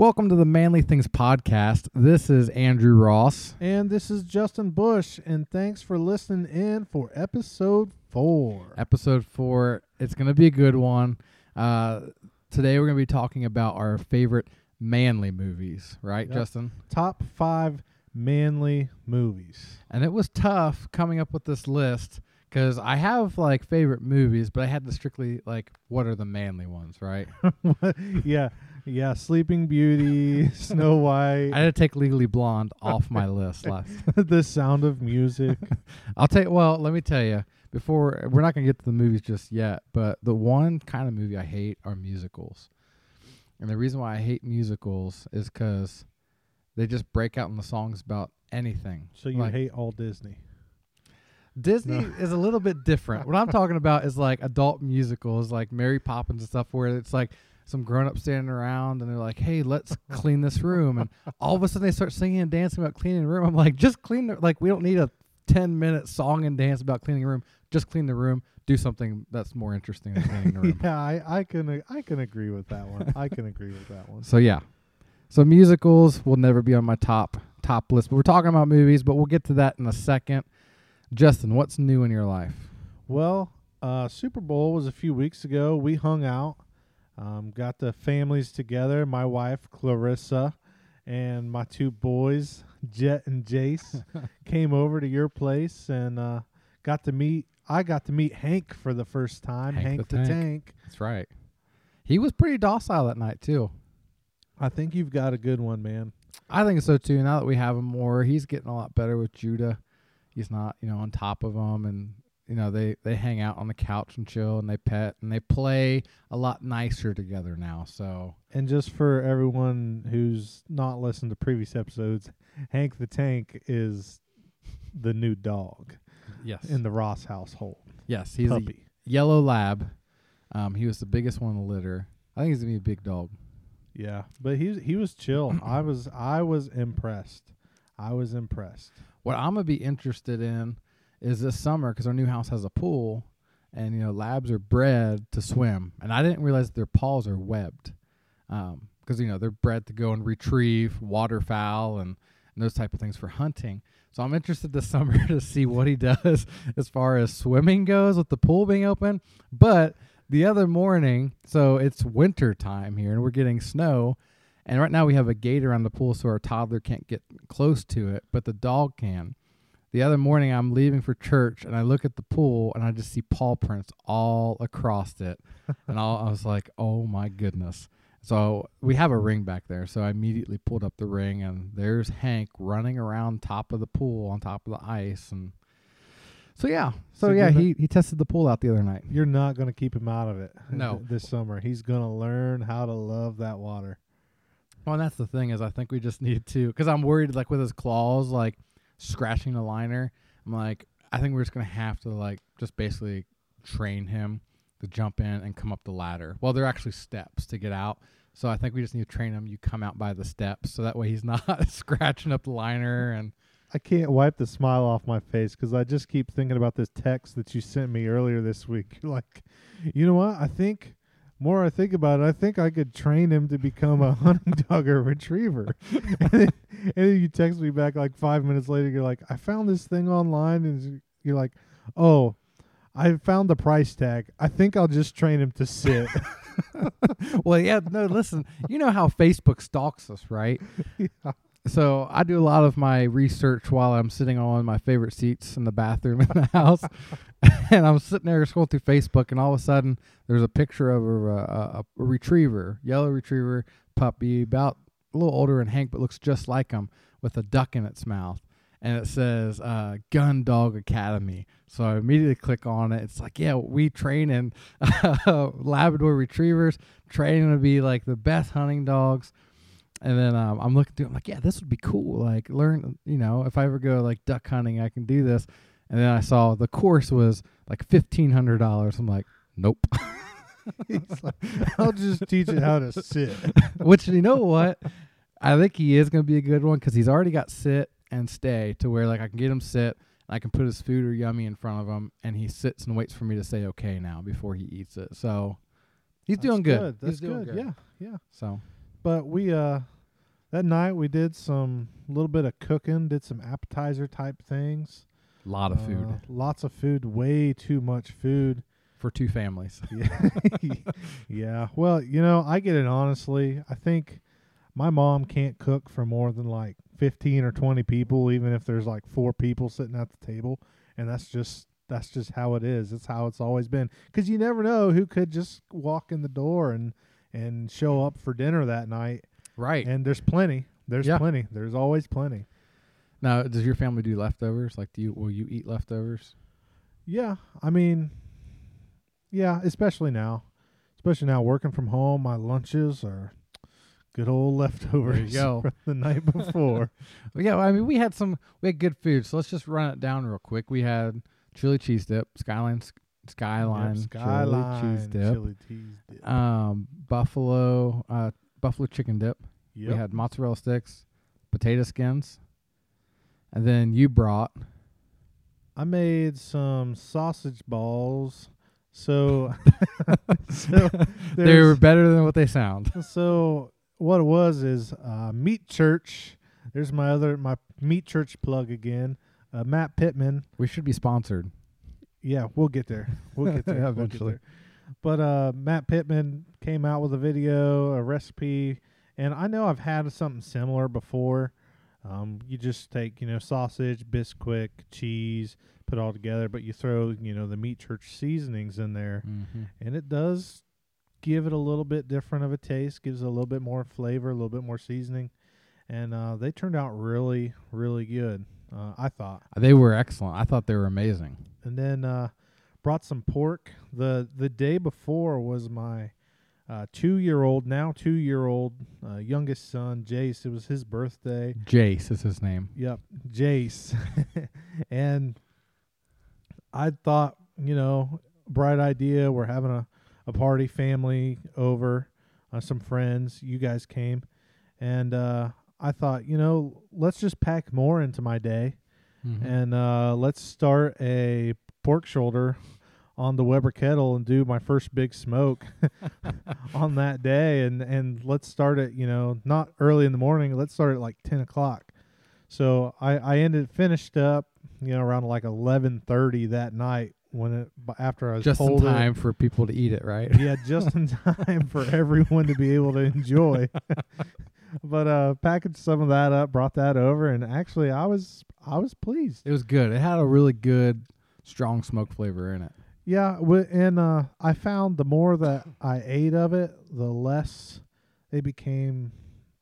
Welcome to the Manly Things podcast. This is Andrew Ross. And this is Justin Bush, and thanks for listening in for episode four. Episode four. It's going to be a good one. Uh, today we're going to be talking about our favorite manly movies, right, Yep. Justin? Top five manly movies. And it was tough coming up with this list because I have like favorite movies, but I had to strictly like what are the manly ones, right? yeah, yeah. Sleeping Beauty, Snow White, I had to take Legally Blonde off my list last. The Sound of Music. I'll tell you. Well, let me tell you. Before we're not gonna get to the movies just yet, but the one kind of movie I hate are musicals, and the reason why I hate musicals is because they just break out in the songs about anything. So you Like, hate all Disney. Disney No. is a little bit different. what I'm talking about is like adult musicals, like Mary Poppins and stuff, where it's like some grown up standing around and they're like, "Hey, let's clean this room," and all of a sudden they start singing and dancing about cleaning the room. I'm like, just clean the like. We don't need a 10 minute song and dance about cleaning the room. Just clean the room. Do something that's more interesting than cleaning the room. yeah, I, I can I can agree with that one. I can agree with that one. So yeah, so musicals will never be on my top top list. But we're talking about movies, but we'll get to that in a second. Justin, what's new in your life? Well, uh, Super Bowl was a few weeks ago. We hung out, um, got the families together. My wife Clarissa and my two boys Jet and Jace came over to your place and uh, got to meet. I got to meet Hank for the first time. Hank Hank, the the, Tank. tank. That's right. He was pretty docile that night too. I think you've got a good one, man. I think so too. Now that we have him more, he's getting a lot better with Judah. He's not, you know, on top of him, and you know they they hang out on the couch and chill, and they pet and they play a lot nicer together now. So And just for everyone who's not listened to previous episodes, Hank the Tank is the new dog yes, in the Ross household. yes, he's a yellow lab. Um, he was the biggest one in the litter. I think he's gonna be a big dog. Yeah, but he he was chill. I was I was impressed. I was impressed. What I'm gonna be interested in is this summer because our new house has a pool, and you know labs are bred to swim, and I didn't realize their paws are webbed, um, because you know they're bred to go and retrieve waterfowl and, and those type of things for hunting. So I'm interested this summer to see what he does as far as swimming goes with the pool being open. But the other morning, so it's winter time here, and we're getting snow. And right now we have a gate around the pool so our toddler can't get close to it, but the dog can. The other morning I'm leaving for church and I look at the pool and I just see paw prints all across it. and I'll, I was like, oh my goodness. So we have a ring back there. So I immediately pulled up the ring and there's Hank running around top of the pool on top of the ice. And so, yeah. So, So yeah, he, he tested the pool out the other night. You're not going to keep him out of it. Uh, no. th- this summer he's going to learn how to love that water. Well, and that's the thing is I think we just need to because I'm worried like with his claws like scratching the liner. I'm like I think we're just gonna have to like just basically train him to jump in and come up the ladder. Well, there are actually steps to get out, so I think we just need to train him. You come out by the steps, so that way he's not scratching up the liner and. I can't wipe the smile off my face because I just keep thinking about this text that you sent me earlier this week. You're like, you know what? I think more I think about it, I think I could train him to become a hunting dog or retriever. and, then, and then you text me back like five minutes later. You're like, I found this thing online, and you're like, oh, I found the price tag. I think I'll just train him to sit. well, yeah, no, listen, you know how Facebook stalks us, right? Yeah. So I do a lot of my research while I'm sitting on one of my favorite seats in the bathroom in the house, and I'm sitting there scrolling through Facebook, and all of a sudden there's a picture of a, a, a retriever, yellow retriever puppy, about a little older than Hank, but looks just like him, with a duck in its mouth, and it says uh, Gun Dog Academy. So I immediately click on it. It's like, yeah, we train in Labrador retrievers, training to be like the best hunting dogs. And then um, I'm looking through. I'm like, yeah, this would be cool. Like, learn. You know, if I ever go like duck hunting, I can do this. And then I saw the course was like fifteen hundred dollars. I'm like, nope. Like, I'll just teach it how to sit. Which you know what? I think he is going to be a good one because he's already got sit and stay to where like I can get him sit. And I can put his food or yummy in front of him, and he sits and waits for me to say okay now before he eats it. So he's That's doing good. That's he's doing good. Yeah, yeah. So but we uh that night we did some little bit of cooking, did some appetizer type things. A lot of food Uh, lots of food, way too much food. for two families. Yeah. yeah. Well, you know, I get it honestly. I think my mom can't cook for more than like 15 or 20 people even if there's like four people sitting at the table and that's just that's just how it is. It's how it's always been cuz you never know who could just walk in the door and and show up for dinner that night. Right. And there's plenty. There's Yeah. plenty. There's always plenty. now, does your family do leftovers? Like, do you will you eat leftovers? Yeah, I mean, yeah, especially now, especially now working from home, my lunches are good old leftovers go. from the night before. Well, yeah, I mean, we had some we had good food, so let's just run it down real quick. We had chili cheese dip, skyline skyline, Yep, skyline chili cheese dip, chili cheese dip. um, buffalo uh, buffalo chicken dip. Yep. We had mozzarella sticks, potato skins, and then you brought I made some sausage balls. So, so they were better than what they sound. so what it was is uh, Meat Church. There's my other my Meat Church plug again. Uh, Matt Pittman. We should be sponsored. Yeah, we'll get there. We'll get there We'll get Eventually. there. But uh, Matt Pittman came out with a video, a recipe, and I know I've had something similar before. Um, you just take, you know, sausage, Bisquick, cheese, put it all together, but you throw, you know, the meat church seasonings in there, Mm-hmm. and it does give it a little bit different of a taste, gives it a little bit more flavor, a little bit more seasoning, and uh, they turned out really, really good. Uh, I thought They were excellent. I thought they were amazing. and then uh, brought some pork. the The day before was my uh, two year old, now two year old uh, youngest son, Jace. It was his birthday. Jace is his name. Yep, Jace. and I thought, you know, bright idea. We're having a, a party, family over, uh, some friends. You guys came, and uh, I thought, you know, let's just pack more into my day Mhm. and uh, let's start a pork shoulder on the Weber kettle and do my first big smoke on that day. And, and let's start it, you know, not early in the morning. Let's start at like 10 o'clock. So I, I ended finished up, you know, around like 11:30 that night when it after I was just in told it- time for people to eat it, right? yeah, just in time for everyone to be able to enjoy. but uh packaged some of that up, brought that over, and actually I was I was pleased. It was good. It had a really good, strong smoke flavor in it. Yeah, w- and uh I found the more that I ate of it, the less it became,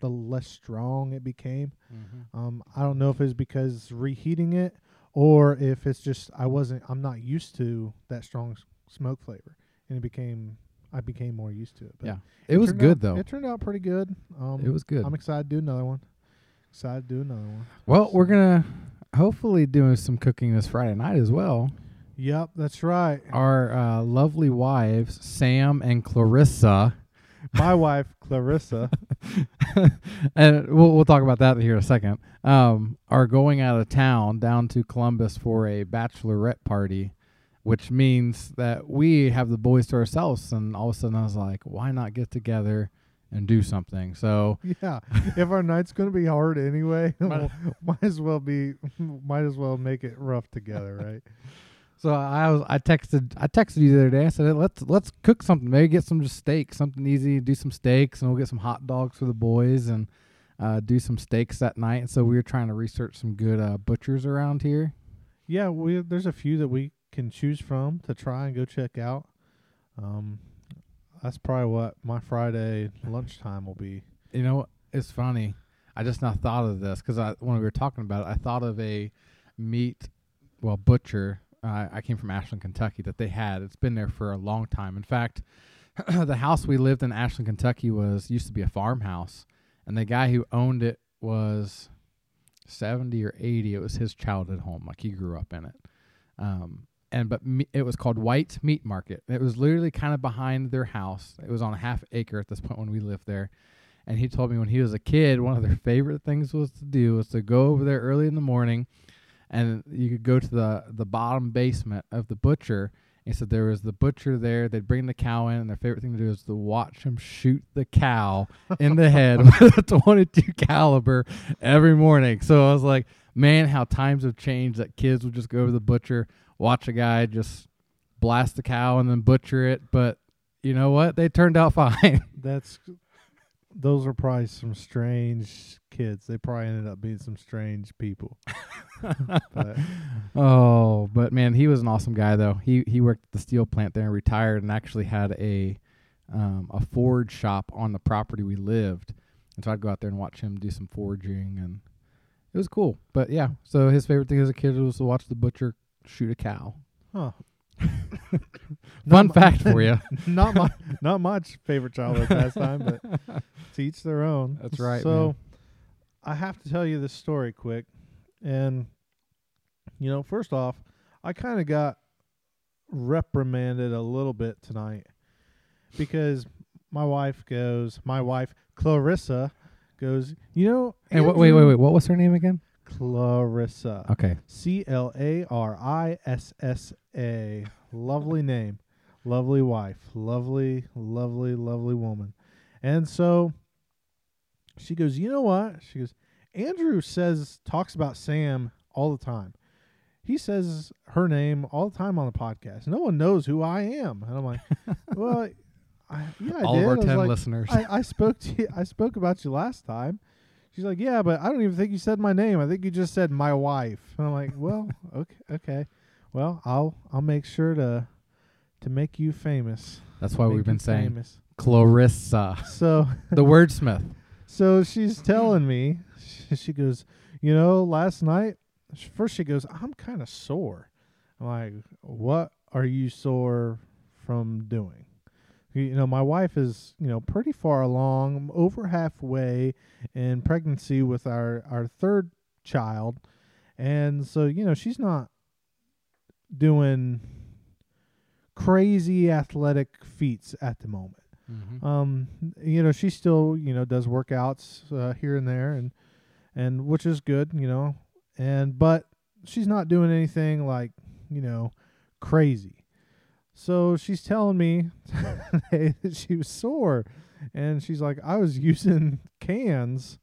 the less strong it became. Um, I don't know if it's because reheating it or if it's just I wasn't I'm not used to that strong s- smoke flavor, and it became I became more used to it. But Yeah. It, was good out- though. It turned out pretty good. Um, it was good. I'm excited to do another one. Excited to do another one. well, we're gonna hopefully doing some cooking this Friday night as well. Yep, that's right. Our uh, lovely wives, Sam and Clarissa, My wife Clarissa. and we'll we'll talk about that here in a second. Um, are going out of town down to Columbus for a bachelorette party, which means that we have the boys to ourselves. And all of a sudden, I was like, why not get together and do something? So yeah, if our night's gonna be hard anyway, Might- we'll- might as well be, might as well make it rough together, right? So I was I texted I texted you the other day. I said let's let's cook something. Maybe get some just steak, something easy. Do some steaks, and we'll get some hot dogs for the boys, and uh, do some steaks that night. And so we were trying to research some good uh, butchers around here. Yeah, we there's a few that we can choose from to try and go check out. Um, that's probably what my Friday lunchtime will be. You know, it's funny. I just now thought of this because I when we were talking about it, I thought of a meat, well, butcher. Uh, I came from Ashland, Kentucky. That they had. It's been there for a long time. In fact, the house we lived in Ashland, Kentucky, was used to be a farmhouse, and the guy who owned it was seventy or eighty. It was his childhood home. Like he grew up in it. Um, and but me, it was called White Meat Market. It was literally kind of behind their house. It was on a half acre at this point when we lived there. And he told me when he was a kid, one of their favorite things was to do was to go over there early in the morning, and you could go to the the bottom basement of the butcher, He said there was the butcher there. They'd bring the cow in, and their favorite thing to do is to watch him shoot the cow in the head with a 22 caliber every morning. So I was like, man, how times have changed. That kids would just go to the butcher, watch a guy just blast the cow and then butcher it. But you know what? They turned out fine. That's those are probably some strange kids. They probably ended up being some strange people. but Oh, but man, he was an awesome guy though. He he worked at the steel plant there and retired and actually had a um, a forge shop on the property we lived. And so I'd go out there and watch him do some forging and it was cool. But yeah, so his favorite thing as a kid was to watch the butcher shoot a cow. huh. Fun fact for you. not my not much favorite childhood pastime, but to each their own. That's right, So man. I have to tell you this story quick. And you know, first off, I kind of got reprimanded a little bit tonight because my wife goes, my wife Clarissa goes, you know, Hey, wait, wait, wait, wait. What was her name again? Clarissa. Okay. C L A R I S S A. Lovely name. Lovely wife. Lovely, lovely, lovely woman. And so she goes, You know what? She goes, Andrew says, talks about Sam all the time. He says her name all the time on the podcast. No one knows who I am. And I'm like, Well, I, yeah, I All did. of our 10 like, listeners. I, I spoke to you, I spoke about you last time. She's like, yeah, but I don't even think you said my name. I think you just said my wife. And I'm like, well, okay, okay. Well, I'll I'll make sure to to make you famous. That's why Make we've been saying famous. Clarissa, So the wordsmith. so she's telling me. She, she goes, you know, last night. First she goes, I'm kind of sore. I'm like, what are you sore from doing? You know, my wife is, you know, pretty far along, over halfway in pregnancy with our our third child. And so, you know, she's not doing crazy athletic feats at the moment. Mm-hmm. Um, you know, she still, you know, does workouts uh, here and there and and which is good, you know. And but she's not doing anything like, you know, crazy. So she's telling me that she was sore and she's like I was using cans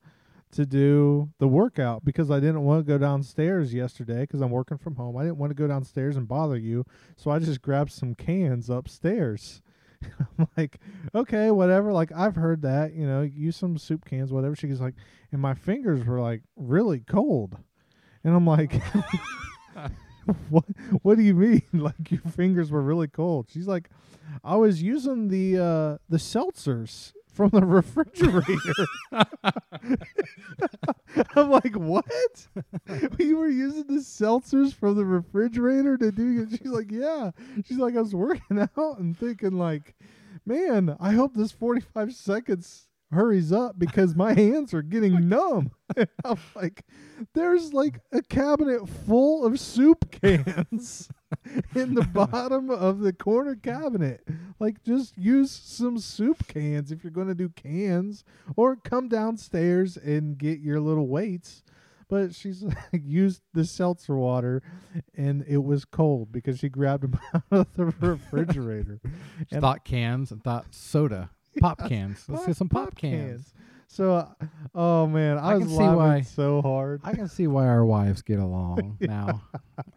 to do the workout because I didn't want to go downstairs yesterday because I'm working from home. I didn't want to go downstairs and bother you, so I just grabbed some cans upstairs. I'm like, okay, whatever. Like I've heard that, you know, use some soup cans, whatever. She's like, and my fingers were like really cold, and I'm like, what? What do you mean? Like your fingers were really cold? She's like, I was using the uh the seltzers from the refrigerator. I'm like, what? you were using the seltzers from the refrigerator to do it? She's like, yeah. She's like, I was working out and thinking, like, man, I hope this 45 seconds hurries up because my hands are getting numb. I'm like, there's like a cabinet full of soup cans in the bottom of the corner cabinet. Like, just use some soup cans if you're going to do cans, or come downstairs and get your little weights. But she's like, used the seltzer water, and it was cold because she grabbed them out of the refrigerator. And- thought cans and thought soda, pop cans. Let's get some pop, cans. So, uh, oh man, I, I was can see laughing why. so hard. I can see why our wives get along now.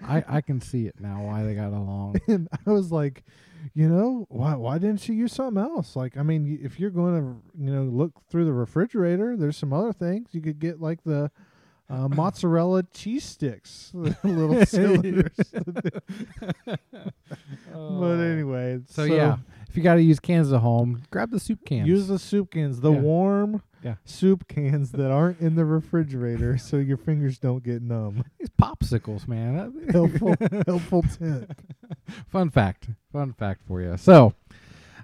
I I can see it now why they got along. and I was like, you know, why why didn't she use something else? Like, I mean, if you're going to, you know, look through the refrigerator, there's some other things you could get, like the uh, mozzarella cheese sticks, little cylinders. but anyway, So, yeah, if you got to use cans at home, grab the soup cans. use the soup cans, the Yeah. warm Yeah. soup cans that aren't in the refrigerator, so your fingers don't get numb. these popsicles, man. helpful, helpful tip. Fun fact. Fun fact for you. So,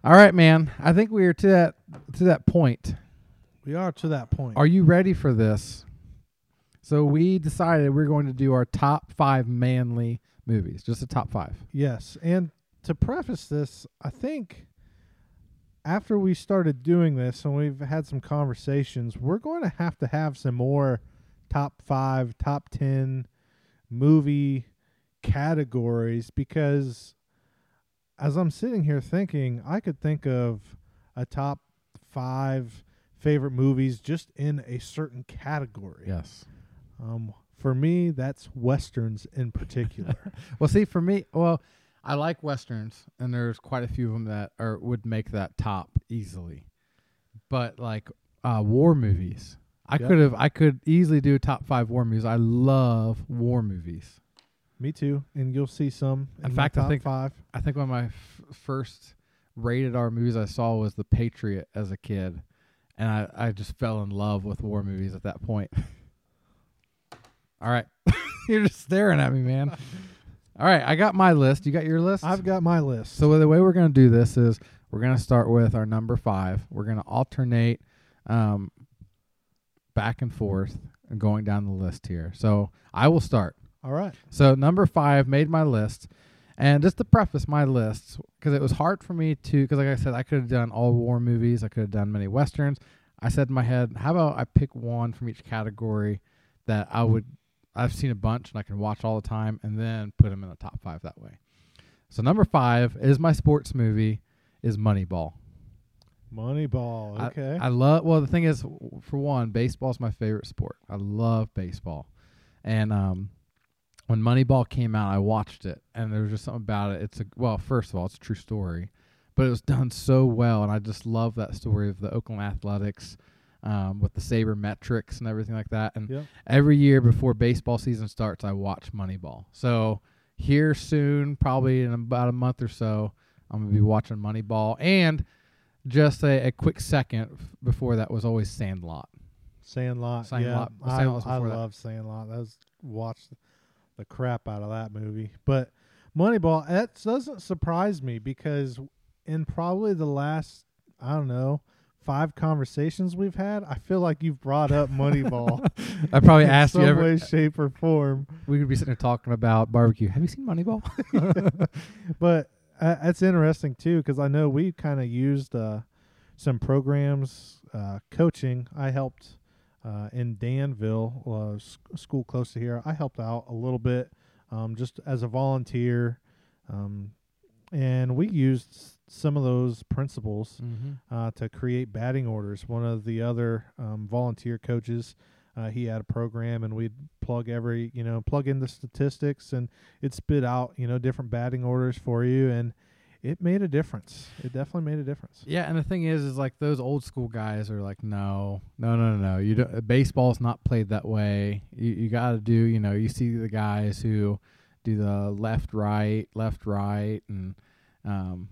all right, man. I think we are to that to that point. We are to that point. Are you ready for this? So we decided we're going to do our top five manly movies, just the top five. Yes, and to preface this, I think after we started doing this and we've had some conversations, we're going to have to have some more top 5, top 10 movie categories because as I'm sitting here thinking, I could think of a top five favorite movies just in a certain category. Yes. Um, for me, that's westerns in particular. Well, see, for me, well, I like westerns, and there's quite a few of them that are would make that top easily. But like uh, war movies, I Yep. could have, I could easily do top five war movies. I love war movies. me too. And you'll see some. In, In my fact, I top think- five. I think one of my f- first rated R movies I saw was The Patriot as a kid, and I I just fell in love with war movies at that point. All right, you're just staring at me, man. All right, I got my list. You got your list? I've got my list. So the way we're going to do this is we're going to start with our number five. We're going to alternate um, back and forth and going down the list here. So I will start. all right. So number five made my list, and just to preface my list, because it was hard for me to, because like I said, I could have done all war movies, I could have done many westerns. I said in my head, how about I pick one from each category that I would, I've seen a bunch and I can watch all the time, and then put them in the top five that way. So number five is my sports movie, is Moneyball. Moneyball. Okay. I love. Well, the thing is, for one, baseball is my favorite sport. I love baseball, and um, when Moneyball came out, I watched it, and there was just something about it. It's a well, first of all, it's a true story, but it was done so well, and I just love that story of the Oakland Athletics. Um, with the sabermetrics and everything like that, and Yep. every year before baseball season starts, I watch Moneyball. So here soon, probably in about a month or so, I'm gonna be watching Moneyball. And just a, a quick second f- before that was always Sandlot. Sandlot. Sandlot- Yeah, I, Sandlot was I before that. love Sandlot. I was watched the crap out of that movie. But Moneyball, that doesn't surprise me because in probably the last I don't know five conversations we've had, I feel like you've brought up Moneyball. I probably asked you every. way, shape, or form. We could be sitting there talking about barbecue. Have you seen Moneyball? But uh, that's interesting too because I know we kind of used uh, some programs uh, coaching. I helped uh, in Danville, uh, school close to here. I helped out a little bit um, just as a volunteer, um, and we used some of those principles mm-hmm. uh, to create batting orders. One of the other um, volunteer coaches, uh, he had a program, and we'd plug every, you know, plug in the statistics, and it spit out, you know, different batting orders for you, and it made a difference. It definitely made a difference. Yeah, and the thing is, is like those old school guys are like, no, no, no, no, no. You don't, baseball's not played that way. You you got to do, you know, you see the guys who do the left, right, left, right, and um,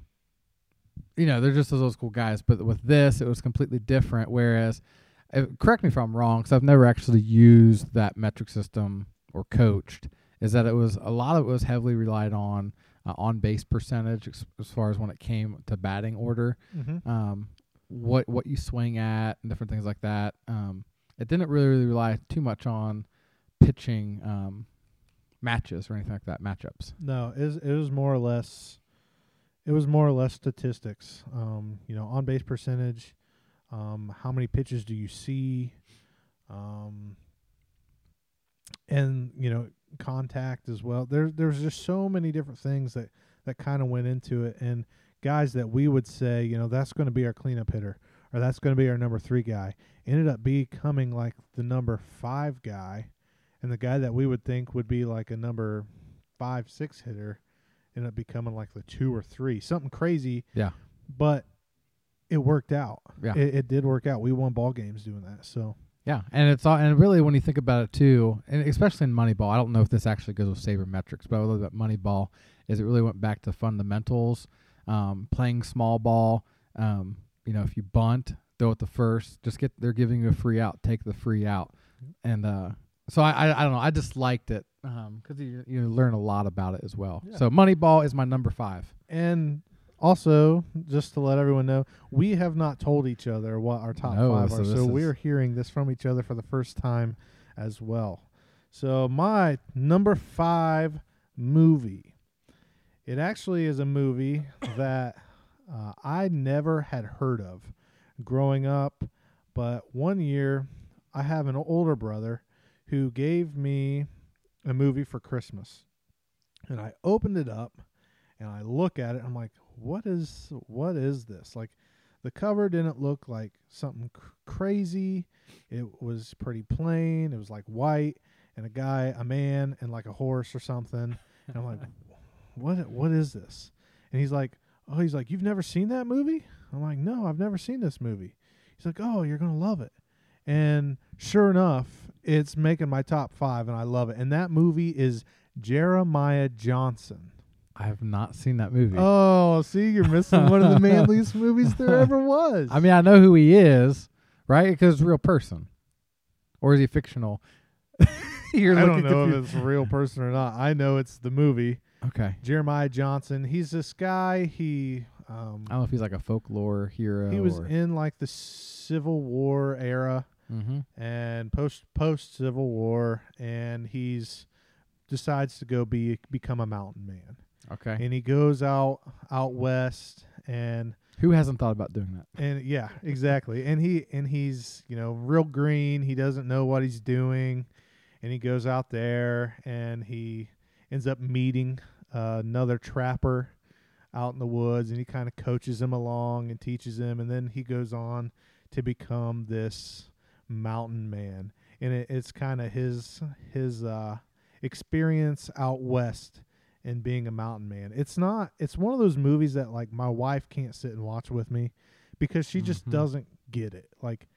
you know, they're just those old school guys. But with this, it was completely different. Whereas, uh, correct me if I'm wrong, because I've never actually used that metric system or coached. Is that it was a lot of it was heavily relied on uh, on base percentage as, as far as when it came to batting order Mm-hmm. um, what what you swing at and different things like that. Um, it didn't really, really rely too much on pitching um, matches or anything like that, matchups. No, it was, it was more or less, it was more or less statistics. Um, you know, on base percentage, um, how many pitches do you see, um, and you know, contact as well. There, there's just so many different things that that kind of went into it, and guys that we would say, you know, that's going to be our cleanup hitter, or that's going to be our number three guy, ended up becoming like the number five guy, and the guy that we would think would be like a number five, six hitter ended up becoming like the two or three. Something crazy. Yeah. But it worked out. Yeah. It, it did work out. We won ball games doing that. So Yeah, and it's all, and really when you think about it too, and especially in Moneyball, I don't know if this actually goes with sabermetrics, but I love that Moneyball is it really went back to fundamentals, um, playing small ball. Um, you know, if you bunt, throw it the first, just get they're giving you a free out, take the free out, and uh, so I, I I don't know, I just liked it because you you learn a lot about it as well. Yeah. So Moneyball is my number five. and also just to let everyone know, we have not told each other what our top No, five so are. So we're hearing this from each other for the first time as well. So my number five movie. It actually is a movie that uh, I never had heard of growing up, but one year I have an older brother who gave me a movie for Christmas. And I opened it up and I look at it. I'm like, what is what is this? Like, the cover didn't look like something cr- crazy. It was pretty plain. It was like white and a guy, a man, and like a horse or something. And I'm like, what what is this? And he's like, oh, he's like, you've never seen that movie? I'm like, no, I've never seen this movie. He's like, oh, you're gonna love it. And sure enough, it's making my top five, and I love it. And that movie is Jeremiah Johnson. I have not seen that movie. Oh, see, you're missing one of the manliest movies there ever was. I mean, I know who he is, right? Because it's a real person, or is he fictional? You're I don't know confused. if it's a real person or not. I know it's the movie. Okay, Jeremiah Johnson. He's this guy. He um, I don't know if he's like a folklore hero. he was in like the Civil War era hmm and post post Civil War, and he's decides to go be become a mountain man, Okay, and he goes out out west and who hasn't thought about doing that? and yeah exactly. And he and he's you know real green. He doesn't know what he's doing. And he goes out there and he ends up meeting uh, another trapper out in the woods and he kind of coaches him along and teaches him. And then he goes on to become this mountain man and it, it's kind of his his uh experience out west and being a mountain man it's not it's one of those movies that like my wife can't sit and watch with me because she just Mhm. doesn't get it like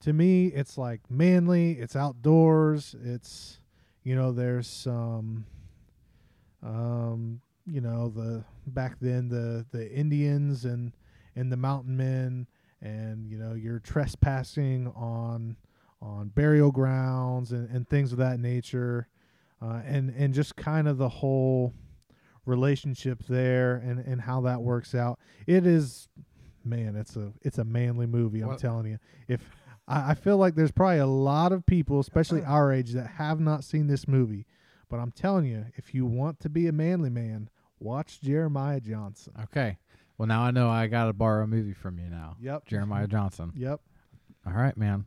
to me it's like manly it's outdoors it's you know there's some um you know the back then the the indians and and the mountain men and you know you're trespassing on on burial grounds and, and things of that nature uh, and and just kind of the whole relationship there and and how that works out. It is man it's a it's a manly movie i'm What- telling you. If I, I feel like there's probably a lot of people especially our age that have not seen this movie but i'm telling you if you want to be a manly man watch jeremiah johnson. Okay, well now I know I got to borrow a movie from you now. yep Jeremiah Johnson. yep All right, man.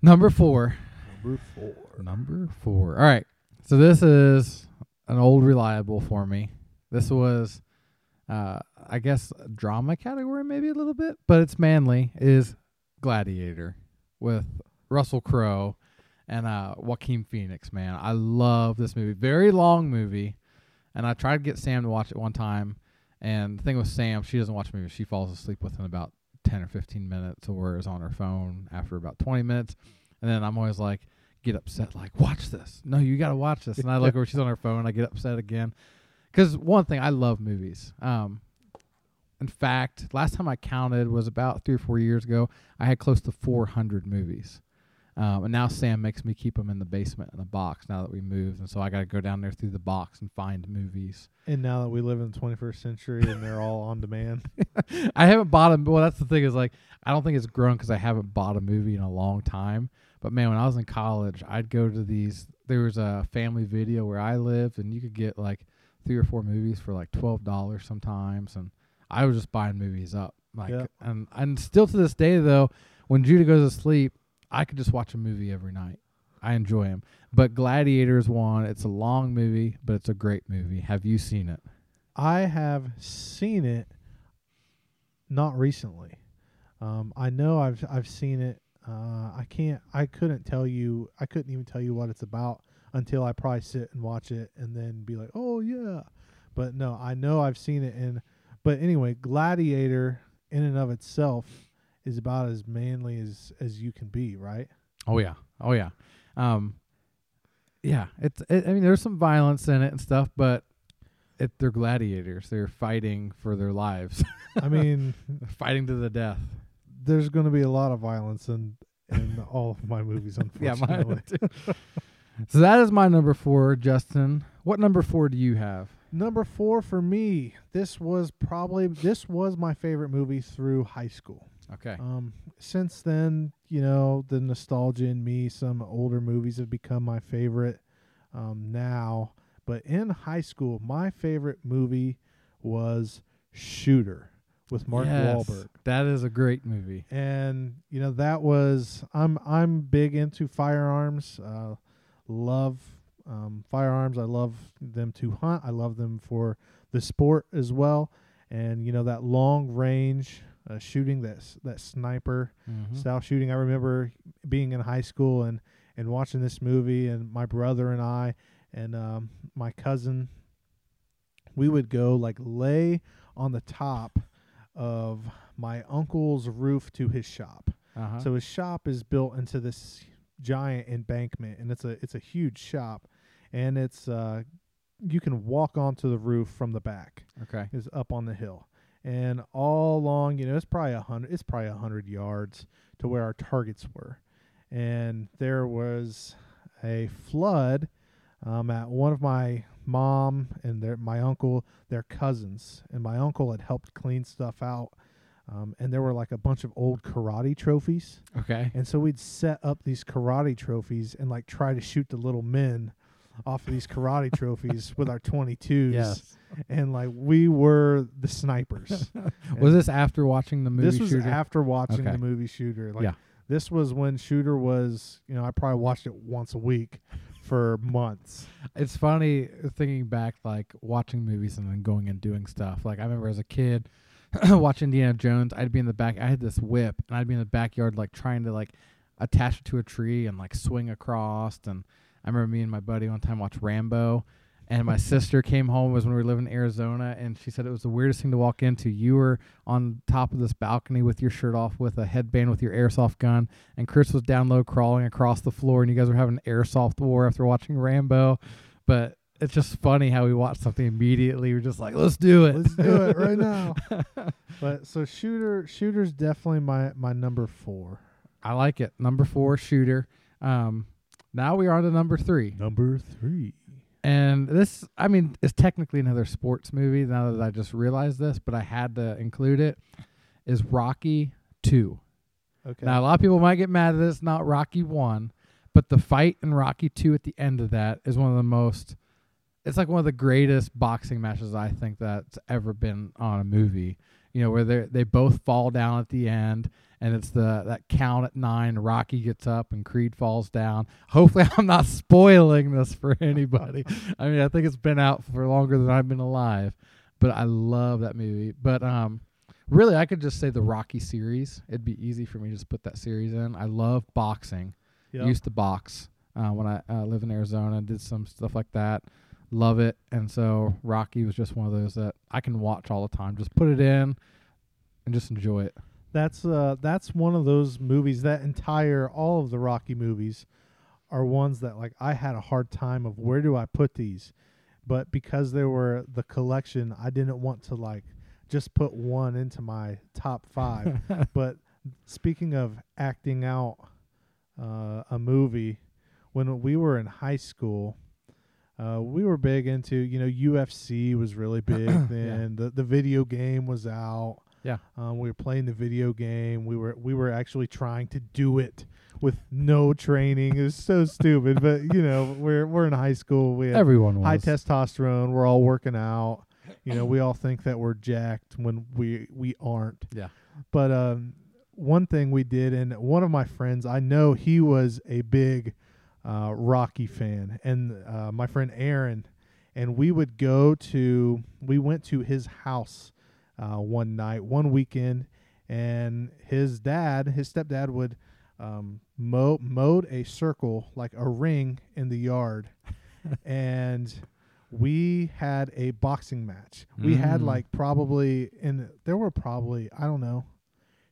Number four. number four Number four. All right. So this is an old reliable for me. This was, uh, I guess, drama category maybe a little bit, but it's manly. Is Gladiator with Russell Crowe and uh, Joaquin Phoenix. Man, I love this movie. Very long movie, and I tried to get Sam to watch it one time. And the thing with Sam, she doesn't watch movies. She falls asleep within about ten or fifteen minutes, or is on her phone after about twenty minutes. And then I'm always like, get upset, like, watch this. No, you got to watch this. And I look over, she's on her phone. I get upset again. Because one thing, I love movies. Um, in fact, last time I counted was about three or four years ago. I had close to 400 movies. Um, and now Sam makes me keep them in the basement in a box now that we moved. And so I got to go down there through the box and find movies. and now that we live in the 21st century and they're all on demand I haven't bought a. Well, that's the thing is like I don't think it's grown because I haven't bought a movie in a long time. But man, when I was in college, I'd go to these. There was a family video where I lived, and you could get like three or four movies for like twelve dollars sometimes, and I was just buying movies up. Like, Yeah. and and still to this day though, when Judah goes to sleep, I could just watch a movie every night. I enjoy them. But Gladiator is one. It's a long movie, but it's a great movie. Have you seen it? I have seen it not recently. Um, I know I've I've seen it. Uh, I can't. I couldn't tell you. I couldn't even tell you what it's about until I probably sit and watch it and then be like, "Oh yeah." But no, I know I've seen it. And but anyway, Gladiator in and of itself is about as manly as as you can be, right? Oh yeah, oh yeah, um, yeah. It's it, I mean, there's some violence in it and stuff, but it, they're gladiators. They're fighting for their lives, I mean, fighting to the death. there's going to be a lot of violence in in all of my movies, Yeah, unfortunately. mine too. so that is my number four, Justin. What number four do you have? Number four for me. This was probably this was my favorite movie through high school. Okay. Um, since then, you know, the nostalgia in me, some older movies have become my favorite um, now. But in high school, my favorite movie was Shooter with Mark Yes, Wahlberg. That is a great movie. and you know that was I'm I'm big into firearms. Uh, love um, firearms. I love them to hunt. I love them for the sport as well. And you know that long range uh, shooting, that that sniper Mhm. style shooting. I remember being in high school and and watching this movie, and my brother and I and um, my cousin, we would go like lay on the top of my uncle's roof to his shop. Uh-huh. So his shop is built into this giant embankment, and it's a it's a huge shop, and it's uh, you can walk onto the roof from the back. okay. Is up on the hill, and all along, you know, it's probably a hundred. It's probably a hundred yards to where our targets were, and there was a flood um, at one of my mom and their my uncle, their cousins, and my uncle had helped clean stuff out. Um, and there were like a bunch of old karate trophies. Okay. And so we'd set up these karate trophies and like try to shoot the little men off of these karate trophies with our 22s. Yes. And like we were the snipers. Was this after watching the movie this was Shooter? after watching Okay. the movie Shooter. Like Yeah. this was when Shooter was, you know, I probably watched it once a week for months. it's funny thinking back, like watching movies and then going and doing stuff. Like I remember as a kid watching Indiana Jones, I'd be in the back. I had this whip, and I'd be in the backyard, like trying to like attach it to a tree and like swing across. And I remember me and my buddy one time watched Rambo. And my sister came home was when we were living in Arizona, and she said it was the weirdest thing to walk into. You were on top of this balcony with your shirt off, with a headband, with your airsoft gun, and Chris was down low crawling across the floor, and you guys were having an airsoft war after watching Rambo. But it's just funny how we watch something immediately. We're just like, let's do it. Let's do it right now. But so Shooter Shooter's definitely my my number 4. I like it. Number four, shooter. Um, now we are on to number three. Number 3. And this, I mean, is technically another sports movie now that I just realized this, but I had to include it, is Rocky 2. Okay. Now, a lot of people might get mad that it's not Rocky 1, but the fight in Rocky 2 at the end of that is one of the most, it's like one of the greatest boxing matches I think that's ever been on a movie. You know, where they they both fall down at the end, and it's the that count at nine. Rocky gets up and Creed falls down. Hopefully, I'm not spoiling this for anybody. I mean, I think it's been out for longer than I've been alive, but I love that movie. But um, really, I could just say the Rocky series. It'd be easy for me to just put that series in. I love boxing. Yep. Used to box uh, when I uh, lived in Arizona. Did some stuff like that. Love it. And so Rocky was just one of those that I can watch all the time. Just put it in and just enjoy it. That's uh that's one of those movies that entire all of the Rocky movies are ones that like I had a hard time of where do I put these? But because they were the collection, I didn't want to like just put one into my top 5. but speaking of acting out uh, a movie, when we were in high school, uh, we were big into you know UFC was really big then. The the video game was out. Yeah. Um, we were playing the video game. We were we were actually trying to do it with no training. It was so stupid, but you know we're we're in high school. We Everyone was. high testosterone. We're all working out. You know, we all think that we're jacked when we we aren't. Yeah. But um, one thing we did, and one of my friends, I know he was a big uh, Rocky fan, and uh, my friend Aaron, and we would go to, we went to his house uh, one night, one weekend, and his dad, his stepdad, would um, mow mowed a circle like a ring in the yard, and we had a boxing match. We had Mm. like probably, and there were probably I don't know,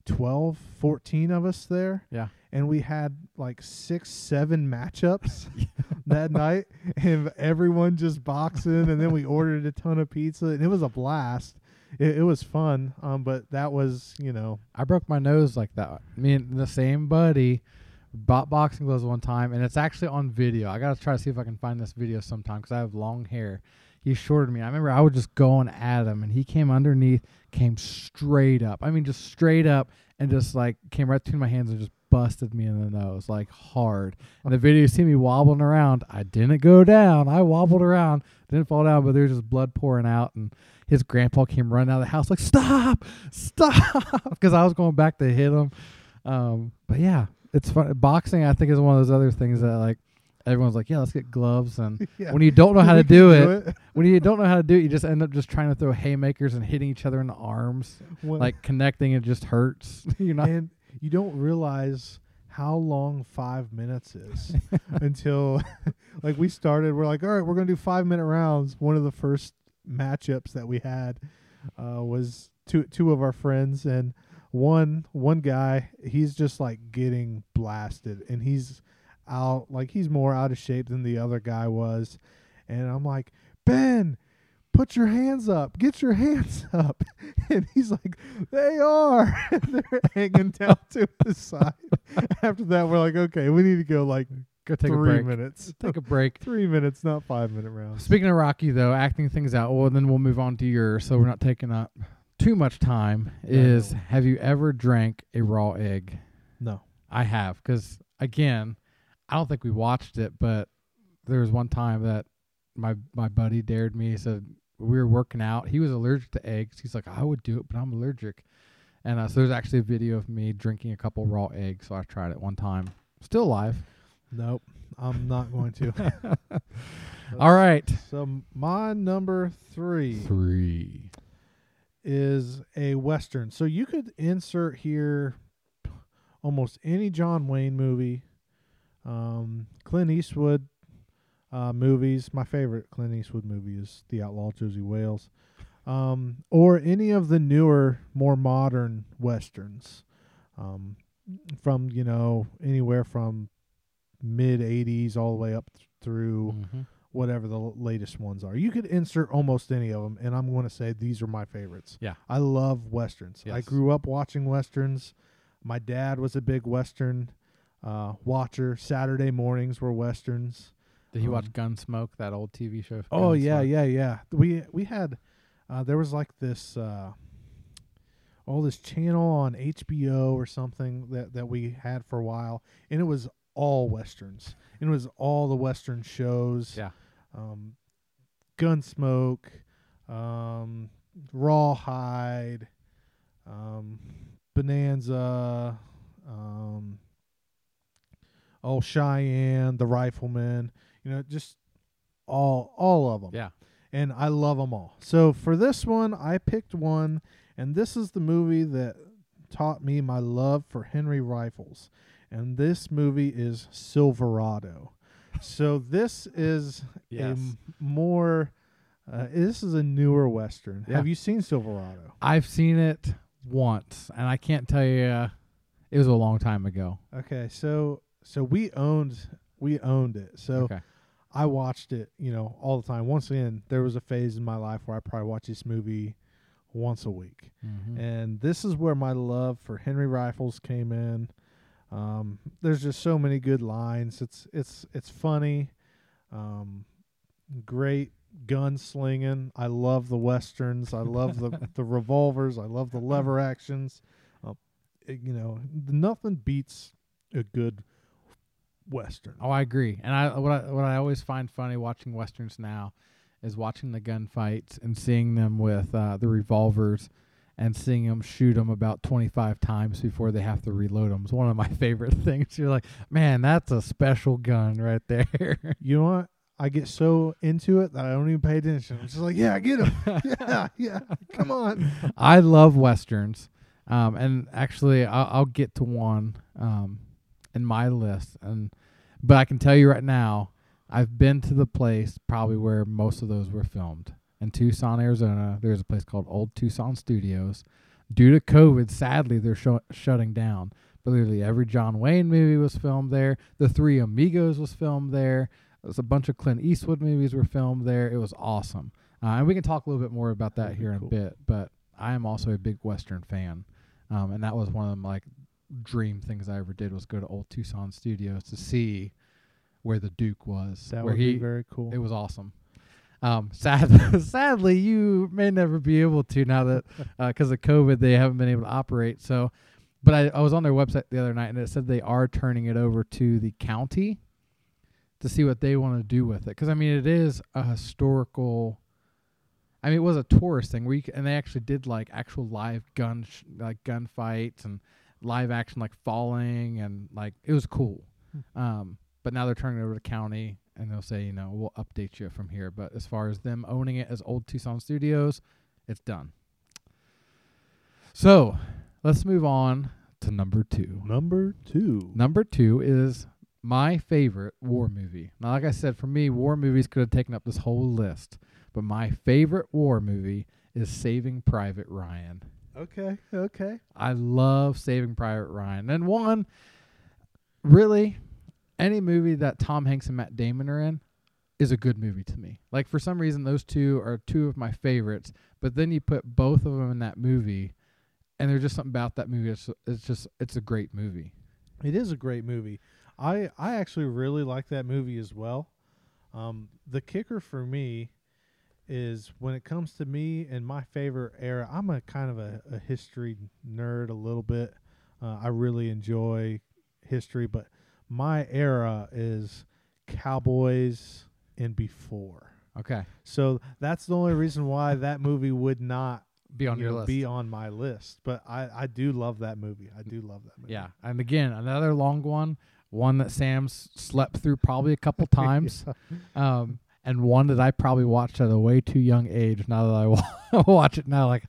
12, 14 of us there. Yeah. And we had like six, seven matchups that night, and everyone just boxing. And then we ordered a ton of pizza, and it was a blast. It, it was fun, um, but that was, you know, I broke my nose like that. Me and the same buddy bought boxing gloves one time, and it's actually on video. I gotta try to see if I can find this video sometime because I have long hair. He shorted me. I remember I was just going at him, and he came underneath, came straight up. I mean, just straight up, and just like came right between my hands and just busted me in the nose like hard. And the video, you see me wobbling around. I didn't go down. I wobbled around, didn't fall down, but there's just blood pouring out, and his grandpa came running out of the house like, "Stop, stop!" Because I was going back to hit him. Um, but yeah, it's fun. Boxing, I think, is one of those other things that like everyone's like, yeah, let's get gloves. And Yeah. when you don't know how to do can it, when you don't know how to do it, you just end up just trying to throw haymakers and hitting each other in the arms. Like connecting, it just hurts. You're not. and you don't realize how long five minutes is until like we started we're like all right we're gonna do five minute rounds one of the first matchups that we had uh, was two two of our friends and one one guy he's just like getting blasted and he's out like he's more out of shape than the other guy was. And i'm like ben put your hands up get your hands up. And he's like they are. And they're hanging down to his side. After that we're like okay we need to go like Go take three a break. minutes Take a break. three minutes not five minute rounds Speaking of Rocky, though, acting things out. Well, then we'll move on to yours, so we're not taking up too much time. Is no. have you ever drank a raw egg? no I have, because again, I don't think we watched it, but there was one time that my my buddy dared me. He said we were working out. He was allergic to eggs. He's like, I would do it, but I'm allergic. And uh, so there's actually a video of me drinking a couple raw eggs. So I tried it one time. Still alive. Nope i'm not going to All right. so my number three Three. is a western. So you could insert here almost any John Wayne movie, um, Clint Eastwood uh, movies. My favorite Clint Eastwood movie is The Outlaw Josey Wales, um, or any of the newer, more modern westerns, um, from you know anywhere from mid '80s all the way up th- through Mhm. whatever the l- latest ones are. You could insert almost any of them, and I'm going to say these are my favorites. Yeah. I love westerns. I grew up watching westerns. My dad was a big western uh, watcher. Saturday mornings were westerns. Did watch Um, Gunsmoke, that old TV show? Oh yeah, yeah, yeah. We we had uh, there was like this uh, all this channel on HBO or something that that we had for a while, and it was all westerns. It was all the western shows. Yeah. Um, Gunsmoke, um, Rawhide, um, Bonanza, um, oh Cheyenne, the Rifleman. You know, just all all of them Yeah. and I love them all. So for this one, I picked one, and this is the movie that taught me my love for Henry rifles. And this movie is Silverado. so this is a Yes. m- more. Uh, this is a newer western. Yeah. Have you seen Silverado? I've seen it once, and I can't tell you. Uh, it was a long time ago. Okay, so so we owned we owned it. So okay. I watched it, you know, all the time. Once again, there was a phase in my life where I probably watched this movie once a week. Mhm. and this is where my love for Henry Rifles came in. Um, there's just so many good lines. It's it's it's funny, um, great gun slinging. I love the westerns. I love the the revolvers. I love the lever actions. Uh, it- you know, nothing beats a good western. Oh, I agree. And I what I what I always find funny watching westerns now is watching the gunfights and seeing them with uh, the revolvers and seeing them shoot them about 25 times before they have to reload them. It's one of my favorite things. You're like, man, that's a special gun right there. You know what? I get so into it that I don't even pay attention. I'm just like, yeah, I get him. yeah, yeah. Come on. I love westerns, um, and actually, I'll, I'll get to one um, in my list. And but I can tell you right now, I've been to the place probably where most of those were filmed in Tucson, Arizona. There's a place called Old Tucson Studios. Due to COVID, sadly, they're shu- shutting down. But literally every John Wayne movie was filmed there. The Three Amigos was filmed there. There's a bunch of Clint Eastwood movies were filmed there. It was awesome. Uh, and we can talk a little bit more about that That'd here in cool. a bit. But I am also a big Western fan, um, and that was one of my like dream things I ever did was go to Old Tucson Studios to see where the Duke was. That where would he, be very cool. it was awesome. Um, sad, sadly, you may never be able to now that because of COVID, they haven't been able to operate. So, but I, I was on their website the other night and it said they are turning it over to the county to see what they want to do with it. Because I mean, it is a historical. I mean, it was a tourist thing where you, c- and they actually did like actual live gun sh- like gunfights and live action like falling and like it was cool. Um, but now they're turning it over to county, and they'll say, you know, we'll update you from here. But as far as them owning it as Old Tucson Studios, it's done. So let's move on to number two. Number two. Number two is my favorite war movie. Now, like I said, for me, war movies could have taken up this whole list, but my favorite war movie is Saving Private Ryan. Okay. Okay. I love Saving Private Ryan. And one, really, any movie that Tom Hanks and Matt Damon are in is a good movie to me. Like for some reason, those two are two of my favorites. But then you put both of them in that movie, and there's just something about that movie. It's, it's just it's a great movie. It is a great movie. I I actually really like that movie as well. Um, the kicker for me is when it comes to me and my favorite era. I'm a kind of a, a history nerd a little bit. Uh, I really enjoy history, but my era is cowboys and before. Okay, So that's the only reason why that movie would not be on you your know, list. be on my list. But I I do love that movie. I do love that movie. yeah, and again, another long one, one that Sam's slept through probably a couple times. um, and one that I probably watched at a way too young age. Now that I wa- watch it now, like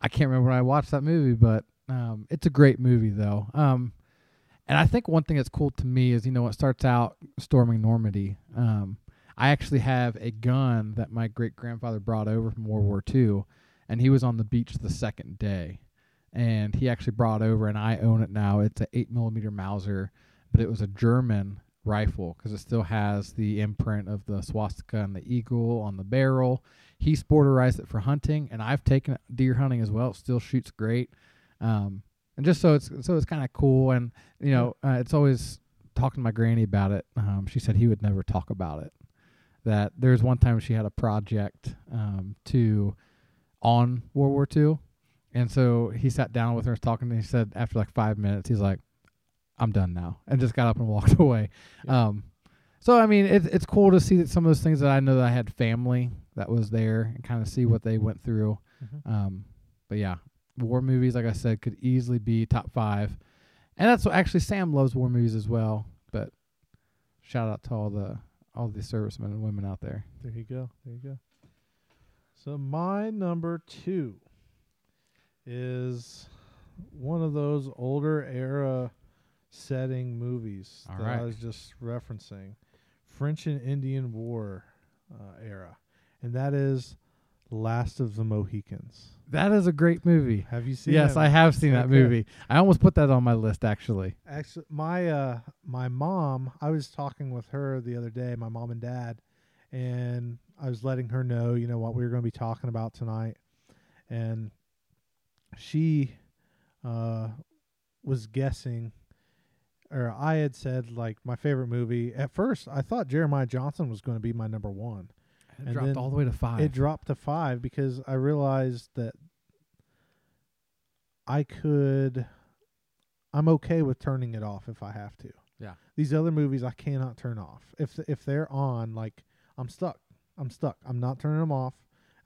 I can't remember when I watched that movie, but um, it's a great movie though. Um, and I think one thing that's cool to me is you know it starts out storming Normandy. Um, I actually have a gun that my great grandfather brought over from World War II, and he was on the beach the second day, and he actually brought over, and I own it now. It's a eight millimeter Mauser, but it was a German rifle because it still has the imprint of the swastika and the eagle on the barrel. He sporterized it for hunting, and I've taken deer hunting as well. It still shoots great, um, and just so it's so it's kind of cool. And you know, uh, it's always talking to my granny about it. Um, she said he would never talk about it. That there's one time she had a project um, to on World War II, and so he sat down with her, and was talking, and he said after like five minutes, he's like, "I'm done now," and just got up and walked away. Yeah. Um, so I mean, it's it's cool to see that some of those things that I know that I had family that was there and kind of see what they went through. Mhm. Um, but yeah, war movies, like I said, could easily be top five, and that's what actually Sam loves war movies as well. But shout out to all the all the servicemen and women out there. There you go. There you go. So my number two is one of those older era setting movies All that right. I was just referencing, French and Indian War uh, era, and that is Last of the Mohicans. That is a great movie. Have you seen? Yes, that I have seen that Okay. movie. I almost put that on my list actually. Actually, my uh, my mom. I was talking with her the other day. My mom and dad, and I was letting her know, you know, what we were going to be talking about tonight, and she uh, was guessing, or I had said like my favorite movie. At first, I thought Jeremiah Johnson was going to be my number one. It And dropped all the way to five. It dropped to five because I realized that I could. I'm okay with turning it off if I have to. Yeah. These other movies I cannot turn off. If if they're on, like I'm stuck. I'm stuck. I'm not turning them off.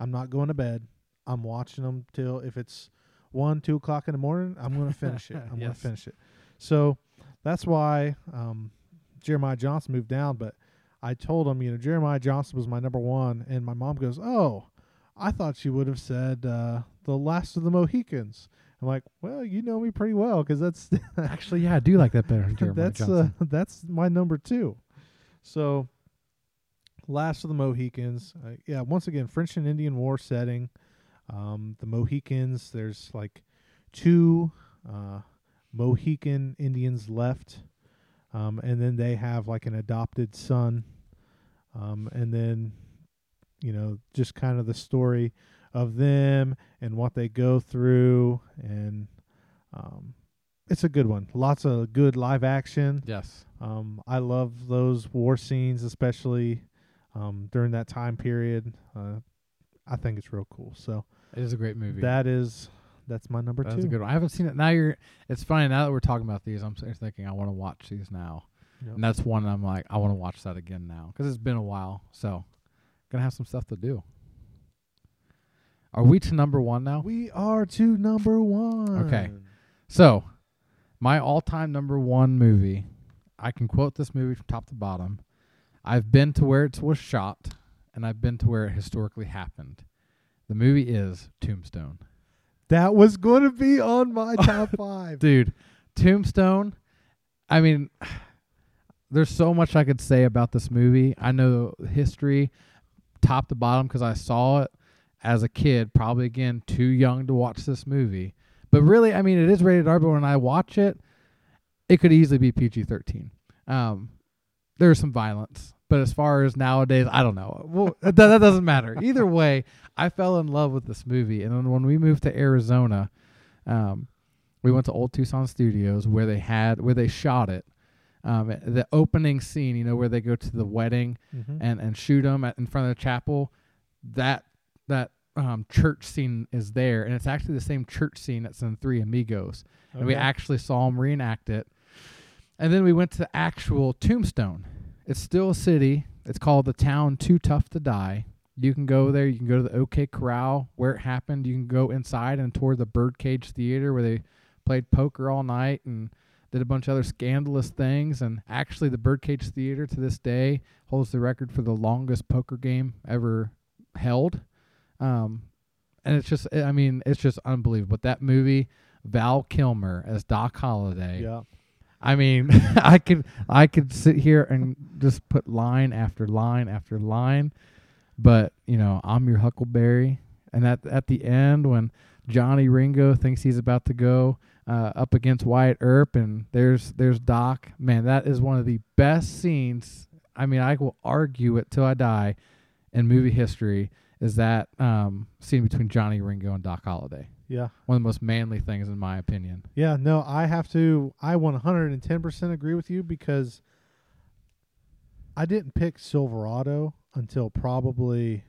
I'm not going to bed. I'm watching them till if it's one, two o'clock in the morning. I'm going to finish it. I'm going to finish it. So that's why um, Jeremiah Johnson moved down. But I told him, you know, Jeremiah Johnson was my number one, and my mom goes, "Oh, I thought you would have said uh, the Last of the Mohicans." I'm like, "Well, you know me pretty well because that's Actually, yeah, I do like that better Jeremiah that's Johnson. uh, that's my number two. So, Last of the Mohicans, uh, yeah. Once again, French and Indian War setting. Um, the Mohicans. There's like two uh, Mohican Indians left, um, and then they have like an adopted son, um, and then you know just kind of the story of them and what they go through. And um, it's a good one. Lots of good live action. Yes. um, i love those war scenes especially um, during that time period. Uh, i think it's real cool. So It is a great movie. that is that's my number That's two a good one. I haven't seen it. Now you're. It's funny now that we're talking about these. I'm thinking I want to watch these now, Yep. and that's one I'm like I want to watch that again now because it's been a while. So, gonna have some stuff to do. Are we to number one now? we are to number one Okay. So, my all-time number one movie, I can quote this movie from top to bottom. I've been to where it was shot, and I've been to where it historically happened. The movie is Tombstone. That was going to be on my top five. Dude, Tombstone. I mean, there's so much I could say about this movie. I know history top to bottom because I saw it as a kid, probably again too young to watch this movie. But really, I mean, it is rated R, but when I watch it, it could easily be PG 13. Um, there's some violence, but as far as nowadays, I don't know. Well, that, that doesn't matter. Either way, I fell in love with this movie. And then when we moved to Arizona, um, we went to Old Tucson Studios where they had where they shot it. Um, the opening scene, you know, where they go to the wedding Mhm. and and shoot them at, in front of the chapel. That that um, church scene is there, and it's actually the same church scene that's in Three Amigos, and we actually saw them reenact it. And then we went to the actual Tombstone. It's still a city. It's called the town Too Tough to Die. You can go there. You can go to the OK Corral where it happened. You can go inside and tour the Birdcage Theater where they played poker all night and did a bunch of other scandalous things. And actually, the Birdcage Theater to this day holds the record for the longest poker game ever held. Um, and it's just, I mean, it's just unbelievable. But that movie, Val Kilmer as Doc Holliday. Yeah. I mean, I could I could sit here and just put line after line after line, but you know, I'm your Huckleberry, and at at the end when Johnny Ringo thinks he's about to go uh, up against Wyatt Earp, and there's there's Doc. Man, that is one of the best scenes. I mean, I will argue it till I die in movie history. Is that um, scene between Johnny Ringo and Doc Holliday? Yeah. One of the most manly things in my opinion. Yeah, no, I have to I 110% agree with you because I didn't pick Silverado until probably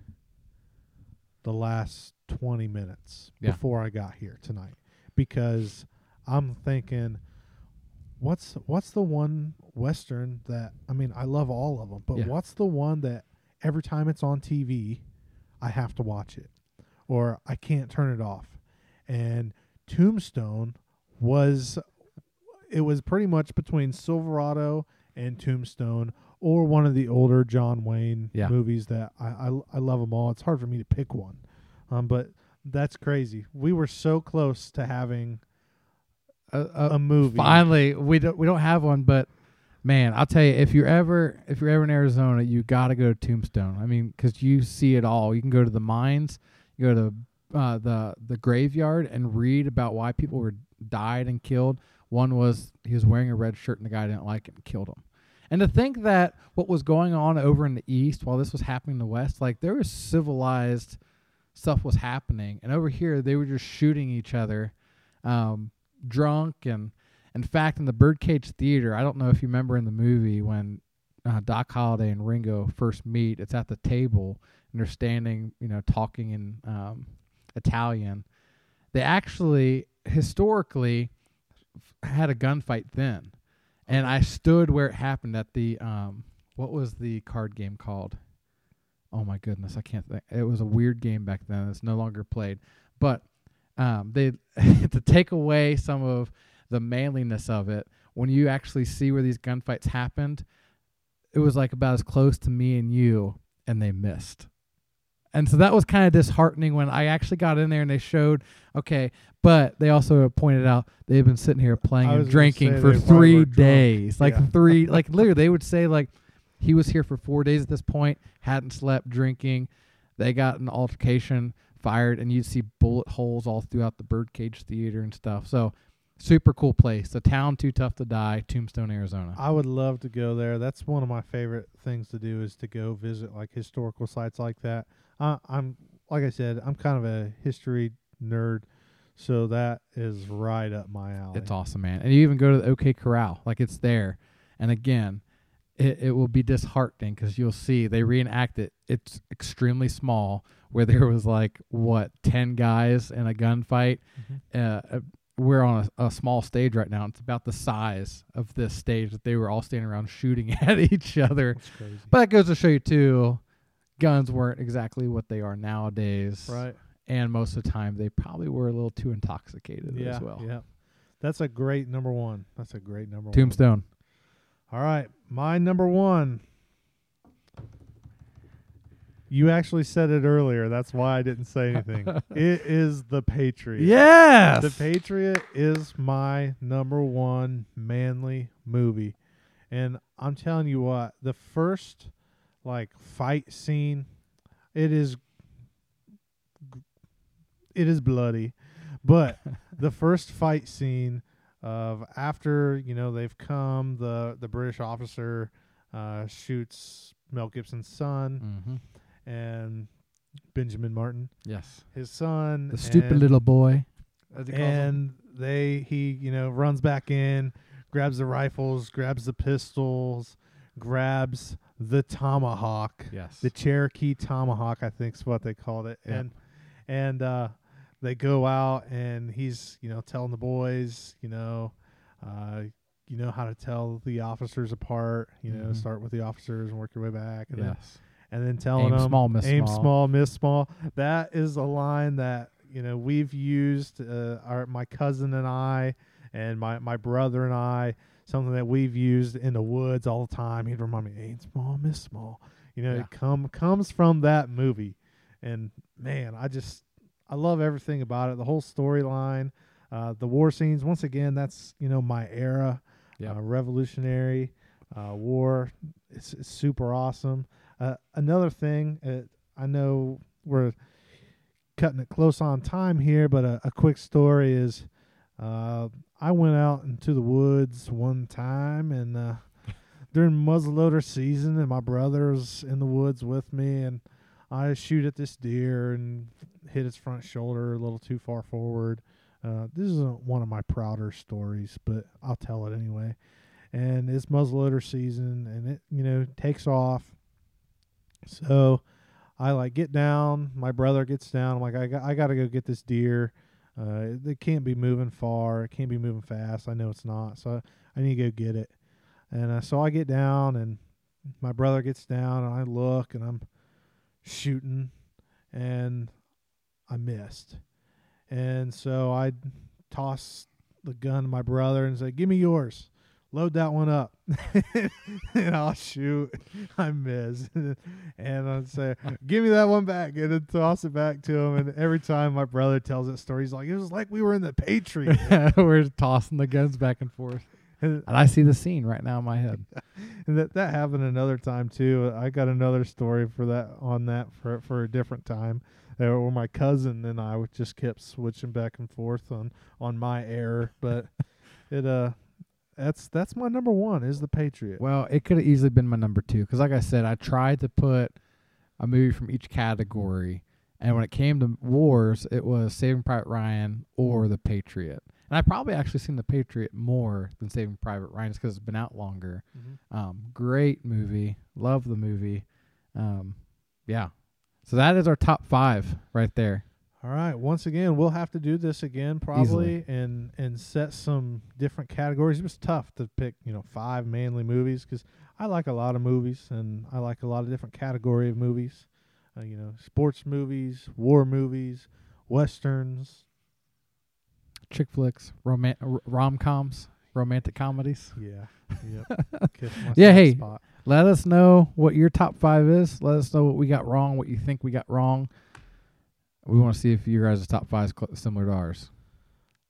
the last 20 minutes Yeah. before I got here tonight because I'm thinking what's what's the one western that I mean I love all of them but Yeah. what's the one that every time it's on TV I have to watch it or I can't turn it off and Tombstone was it was pretty much between Silverado and Tombstone or one of the older John Wayne Yeah. movies that I, I I love them all. It's hard for me to pick one, um, but that's crazy. We were so close to having A, a, a movie. Finally, we don't we don't have one, but man, I'll tell you, if you're ever if you're ever in Arizona, you got to go to Tombstone. I mean, because you see it all. You can go to the mines, you go to uh, the the graveyard, and read about why people were died and killed. One was he was wearing a red shirt, and the guy didn't like it and killed him. And to think that what was going on over in the east while this was happening in the west, like there was civilized stuff was happening, and over here they were just shooting each other, um, drunk and. In fact, in the Birdcage Theater, I don't know if you remember in the movie when uh, Doc Holliday and Ringo first meet. It's at the table and they're standing, you know, talking in um, Italian. They actually historically had a gunfight then, and I stood where it happened at the um, what was the card game called? Oh my goodness, I can't think. It was a weird game back then. It's no longer played, but um, they to take away some of the manliness of it when you actually see where these gunfights happened it was like about as close to me and you and they missed and so that was kind of disheartening when i actually got in there and they showed okay but they also pointed out they've been sitting here playing and drinking for three drunk. days like Yeah. three like literally they would say like he was here for four days at this point hadn't slept drinking they got an altercation fired and you'd see bullet holes all throughout the birdcage theater and stuff so super cool place the town too tough to die tombstone arizona I would love to go there. That's one of my favorite things to do is to go visit like historical sites like that. Uh, I'm like I said, I'm kind of a history nerd, so that is right up my alley. It's awesome, man. And you even go to the OK Corral, like it's there. And again, it, it will be disheartening because you'll see they reenact it. It's extremely small, where there was like what ten guys in a gunfight. Mhm. Uh, uh, we're on a, a small stage right now. It's about the size of this stage that they were all standing around shooting at each other. That's crazy. But that goes to show you too, guns weren't exactly what they are nowadays. right. And most of the time, they probably were a little too intoxicated Yeah. as well. Yeah. That's a great number one. That's a great number one. Tombstone. All right, my number one. You actually said it earlier. That's why I didn't say anything. it is The Patriot. Yes. The Patriot is my number one manly movie. And I'm telling you what, the first like fight scene, it is it is bloody. But the first fight scene of after, you know, they've come, the the British officer uh, shoots Mel Gibson's son mm-hmm. and Benjamin Martin, Yes. his son. The stupid and- little boy. As he calls and they he you know runs back in grabs the rifles grabs the pistols grabs the tomahawk yes. the cherokee tomahawk i think is what they called it Yep. and and uh they go out and he's you know telling the boys you know uh you know how to tell the officers apart you know Mhm. start with the officers and work your way back and then and then telling Aim them small, miss aim small. small, miss small. That is a line that you know we've used. Uh, our my cousin and I, and my my brother and I, something that we've used in the woods all the time. He'd remind me, aim small, miss small. You know, Yeah. it come comes from that movie, and man, I just I love everything about it. The whole storyline, uh, the war scenes. Once again, that's you know my era, Yep. uh, Revolutionary uh, War. It's, it's super awesome. Uh, another thing, uh, I know we're cutting it close on time here, but a, a quick story is uh, I went out into the woods one time and uh, during muzzleloader season, and my brother's in the woods with me, and I shoot at this deer and hit its front shoulder a little too far forward. Uh, this isn't one of my prouder stories, but I'll tell it anyway. And it's muzzleloader season, and it you know takes off. So I like get down. My brother gets down. I'm like, I got, I got to go get this deer. Uh, it can't be moving far. It can't be moving fast. I know it's not. So I need to go get it. And uh, so I get down, and my brother gets down, and I look, and I'm shooting, and I missed. And so I toss the gun to my brother and say, "Give me yours." Load that one up, and I'll shoot. I miss, and I'd say, "Give me that one back," and then toss it back to him. And every time my brother tells that story, he's like, "It was like we were in the Patriot." We're tossing the guns back and forth. and I see the scene right now in my head. and that that happened another time too. I got another story for that on that for for a different time. Where my cousin and I just kept switching back and forth on on my error, but it uh that's that's my number one is the Patriot. Well, it could have easily been my number two because, like I said, I tried to put a movie from each category, and when it came to wars, it was Saving Private Ryan or The Patriot. And I probably actually seen The Patriot more than Saving Private Ryan just because it's been out longer. Um, great movie, love the movie. Um, yeah, so that is our top five right there. All right. Once again, we'll have to do this again probably and and set some different categories. It was tough to pick, you know, five manly movies because I like a lot of movies and I like a lot of different category of movies. Uh, you know, sports movies, war movies, westerns. Chick flicks, rom rom coms, romantic comedies. Yeah. Yep. Yeah, hey. spot. Let us know what your top five is. Let us know what we got wrong, what you think we got wrong. We want to see if your guys' top five is cl- similar to ours.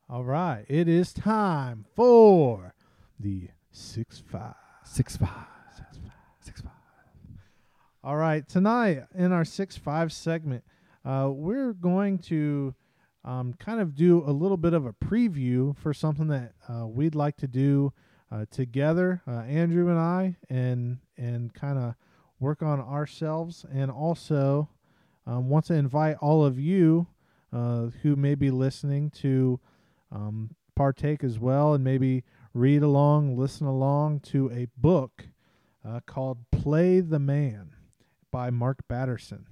All right. It is time for the six five. Six five. Six five. Six five. All right, tonight in our six five segment, uh, we're going to um, kind of do a little bit of a preview for something that uh, we'd like to do uh, together, uh, Andrew and I, and and kind of work on ourselves, and also um, want to invite all of you uh, who may be listening to um, partake as well, and maybe read along, listen along to a book uh, called "Play the Man." by Mark Batterson.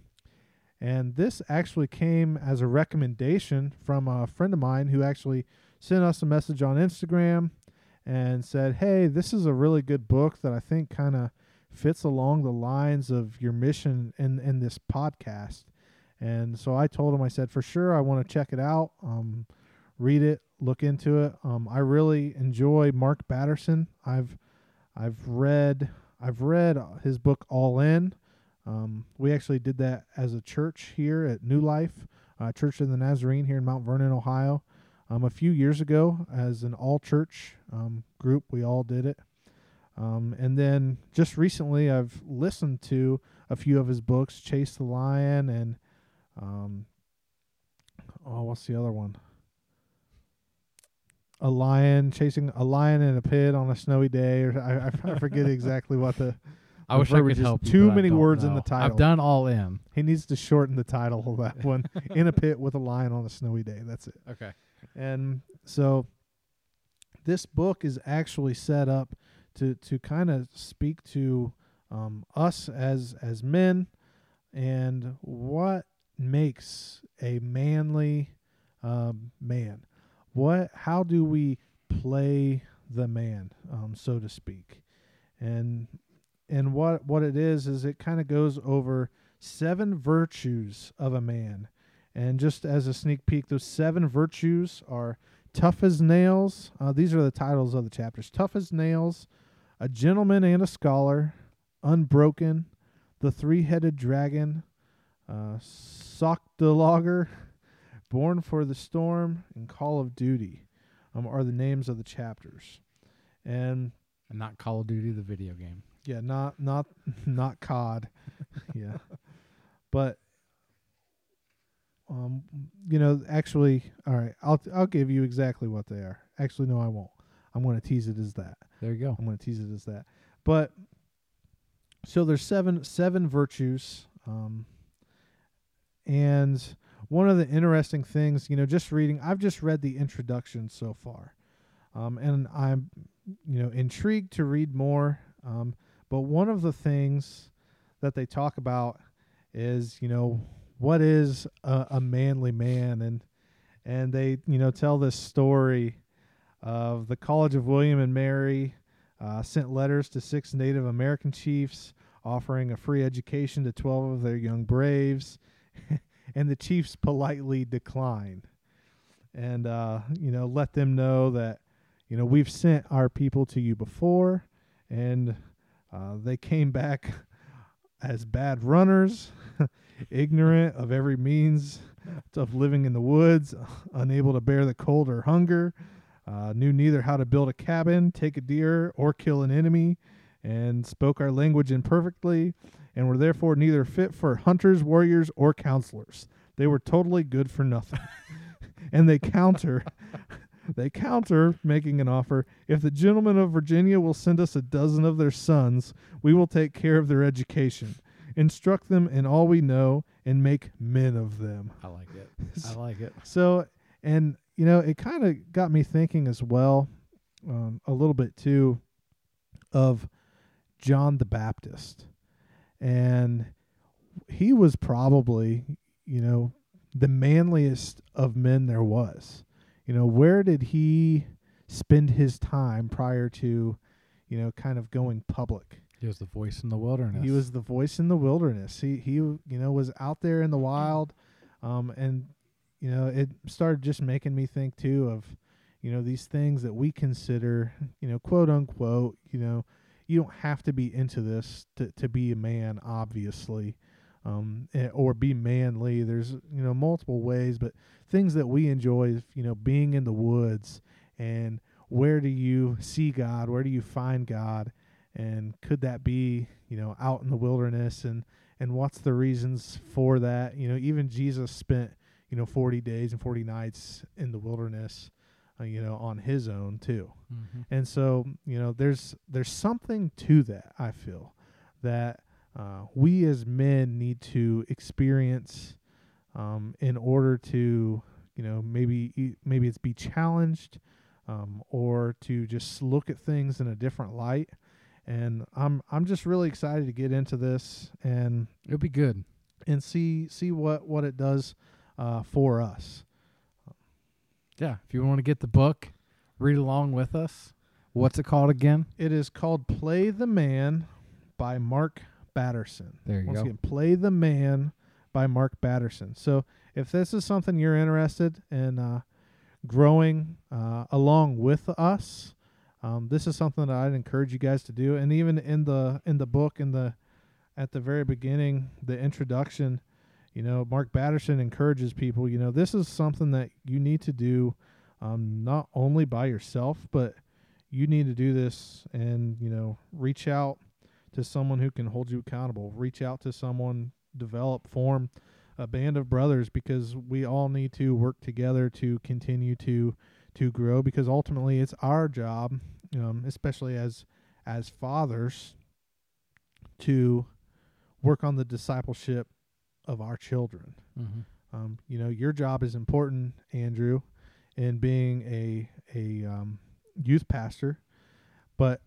And this actually came as a recommendation from a friend of mine who actually sent us a message on Instagram and said, Hey, this is a really good book that I think kind of fits along the lines of your mission in, in this podcast. And so I told him, I said, For sure, I want to check it out, um, read it, look into it. Um, I really enjoy Mark Batterson. I've I've read I've read his book All In. Um, we actually did that as a church here at New Life, uh, Church of the Nazarene here in Mount Vernon, Ohio. Um, a few years ago, as an all church um, group, we all did it. Um, and then just recently, I've listened to a few of his books, Chase the Lion, and um, oh, what's the other one? A lion chasing a lion in a pit on a snowy day, or I, I forget exactly what the. I wish I could help you. Too many words in the title. I've done all in. He needs to shorten the title of that one. in a pit with a lion on a snowy day. That's it. Okay. And so this book is actually set up to to kind of speak to um, us as as men and what makes a manly um, man. What how do we play the man, um, so to speak, and and what what it is is it kind of goes over seven virtues of a man and just as a sneak peek, those seven virtues are tough as nails. Uh, these are the titles of the chapters tough as nails, a gentleman and a scholar, unbroken, the three headed dragon, uh, sock the logger, born for the storm, and call of duty um, are the names of the chapters. And And not Call of Duty, the video game. yeah, not not not COD. yeah. But um you know, actually all right, I'll I'll give you exactly what they are. Actually no, I won't. I'm going to tease it as that. There you go. I'm going to tease it as that. But so there's seven seven virtues um and one of the interesting things, you know, just reading, I've just read the introduction so far. Um and I'm you know, intrigued to read more. Um but one of the things that they talk about is, you know, what is a, a manly man and and they, you know, tell this story of the College of William and Mary uh, sent letters to six Native American chiefs offering a free education to 12 of their young braves, and the chiefs politely declined. And, uh, you know, let them know that, you know, we've sent our people to you before, and uh, they came back as bad runners, ignorant of every means of living in the woods, unable to bear the cold or hunger, uh, knew neither how to build a cabin, take a deer, or kill an enemy, and spoke our language imperfectly, and were therefore neither fit for hunters, warriors, or counselors. They were totally good for nothing. and they counter, they counter, making an offer. If the gentlemen of Virginia will send us a dozen of their sons, we will take care of their education, instruct them in all we know, and make men of them. I like it. I like it. So, and you know, it kind of got me thinking as well, um, a little bit too, of John the Baptist, and he was probably, you know, the manliest of men there was. You know, where did he spend his time prior to, you know, kind of going public? He was the voice in the wilderness. He was the voice in the wilderness. He he you know was out there in the wild, um, and you know it started just making me think too of you know these things that we consider you know quote unquote you know you don't have to be into this to to be a man obviously um or be manly. There's you know multiple ways but things that we enjoy you know being in the woods and where do you see God? Where do you find God? And could that be you know out in the wilderness? And and what's the reasons for that? You know even jesus spent you know 40 days and 40 nights in the wilderness uh, you know on his own too. Hmm and so you know there's there's something to that i feel that uh, we as men need to experience um, in order to you know maybe maybe it's be challenged um, or to just look at things in a different light. And i'm i'm just really excited to get into this and It'll be good. and see see what what it does uh, for us Yeah. If you want to get the book, read along with us. What's it called again? it is called play the man by mark batterson There you Once go. again, Play the Man by Mark Batterson. So if this is something you're interested in uh, growing uh, along with us, Um, this is something that I'd encourage you guys to do. And even in the in the book, in the at the very beginning, the introduction, you know, Mark Batterson encourages people. You know, this is something that you need to do, um, not only by yourself, but you need to do this and you know reach out to someone who can hold you accountable. Reach out to someone, develop, form a band of brothers because we all need to work together to continue to to grow because ultimately it's our job um, especially as as fathers to work on the discipleship of our children Mm-hmm. um, you know your job is important andrew in being a a um, youth pastor but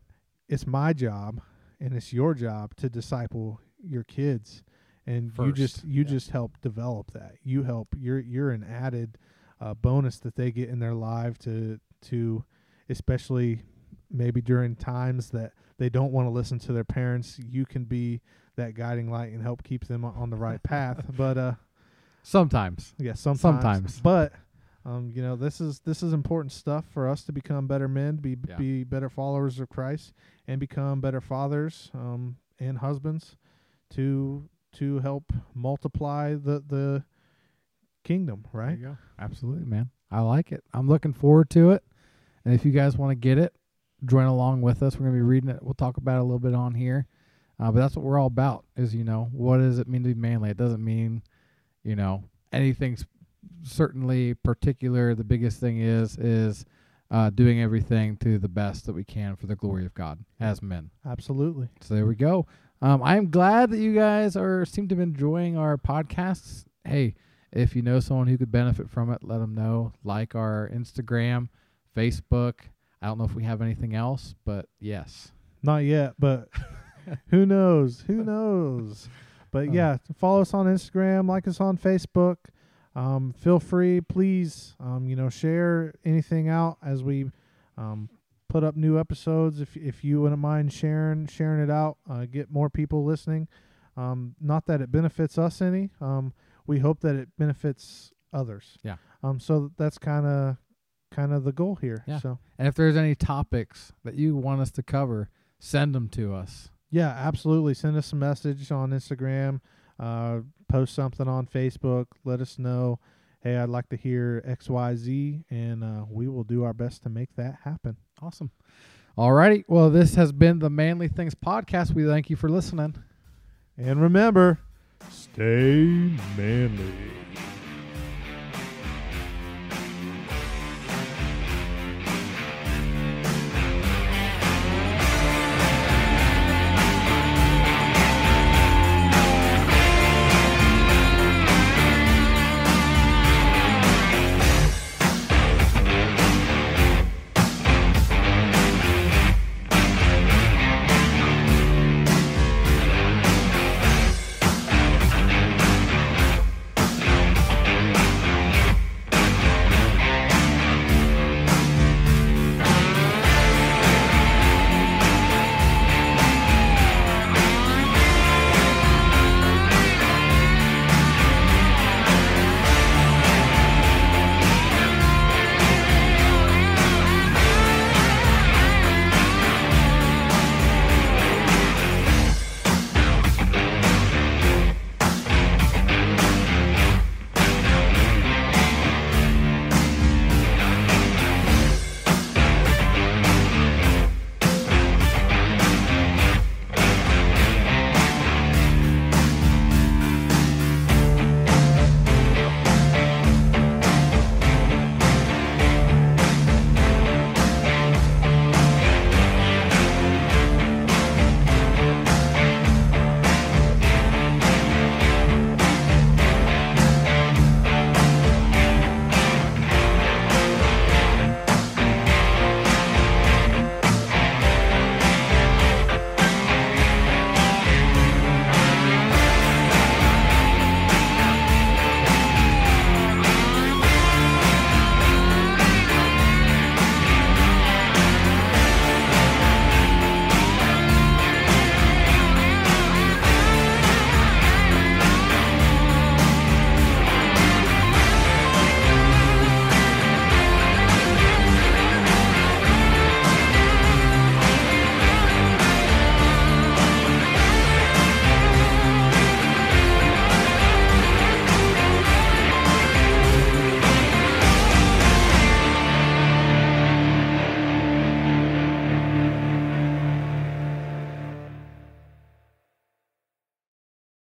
it's my job and it's your job to disciple your kids and you just you yeah. just help develop that you help you're you're an added uh, bonus that they get in their life to to especially maybe during times that they don't want to listen to their parents you can be that guiding light and help keep them on the right path but uh Sometimes. yeah sometimes, Sometimes. but um you know this is this is important stuff for us to become better men be Yeah. be better followers of christ and become better fathers um and husbands to to help multiply the the kingdom right. Absolutely, man. I like it. I'm looking forward to it. And if you guys want to get it, join along with us. We're going to be reading it. We'll talk about it a little bit on here. Uh, but that's what we're all about is, you know, what does it mean to be manly? It doesn't mean, you know, anything certainly particular. The biggest thing is, is uh, doing everything to the best that we can for the glory of God as men. absolutely So there we go. Um, I'm glad that you guys are seem to be enjoying our podcasts. Hey, if you know someone who could benefit from it, let them know. Like our Instagram, Facebook. I don't know if we have anything else, but yes. not yet but who knows who knows but Uh. yeah follow us on instagram like us on facebook um, feel free please um, you know share anything out as we um, put up new episodes if if you wouldn't mind sharing sharing it out uh, get more people listening um, not that it benefits us any um, we hope that it benefits others Yeah. um so that's kind of kind of the goal here Yeah. so And if there's any topics that you want us to cover, send them to us. Yeah, absolutely. Send us a message on Instagram, uh, post something on Facebook. Let us know, hey, I'd like to hear XYZ, and uh, we will do our best to make that happen. Awesome. Alrighty. Well, this has been the Manly Things podcast. We thank you for listening. And remember, stay manly.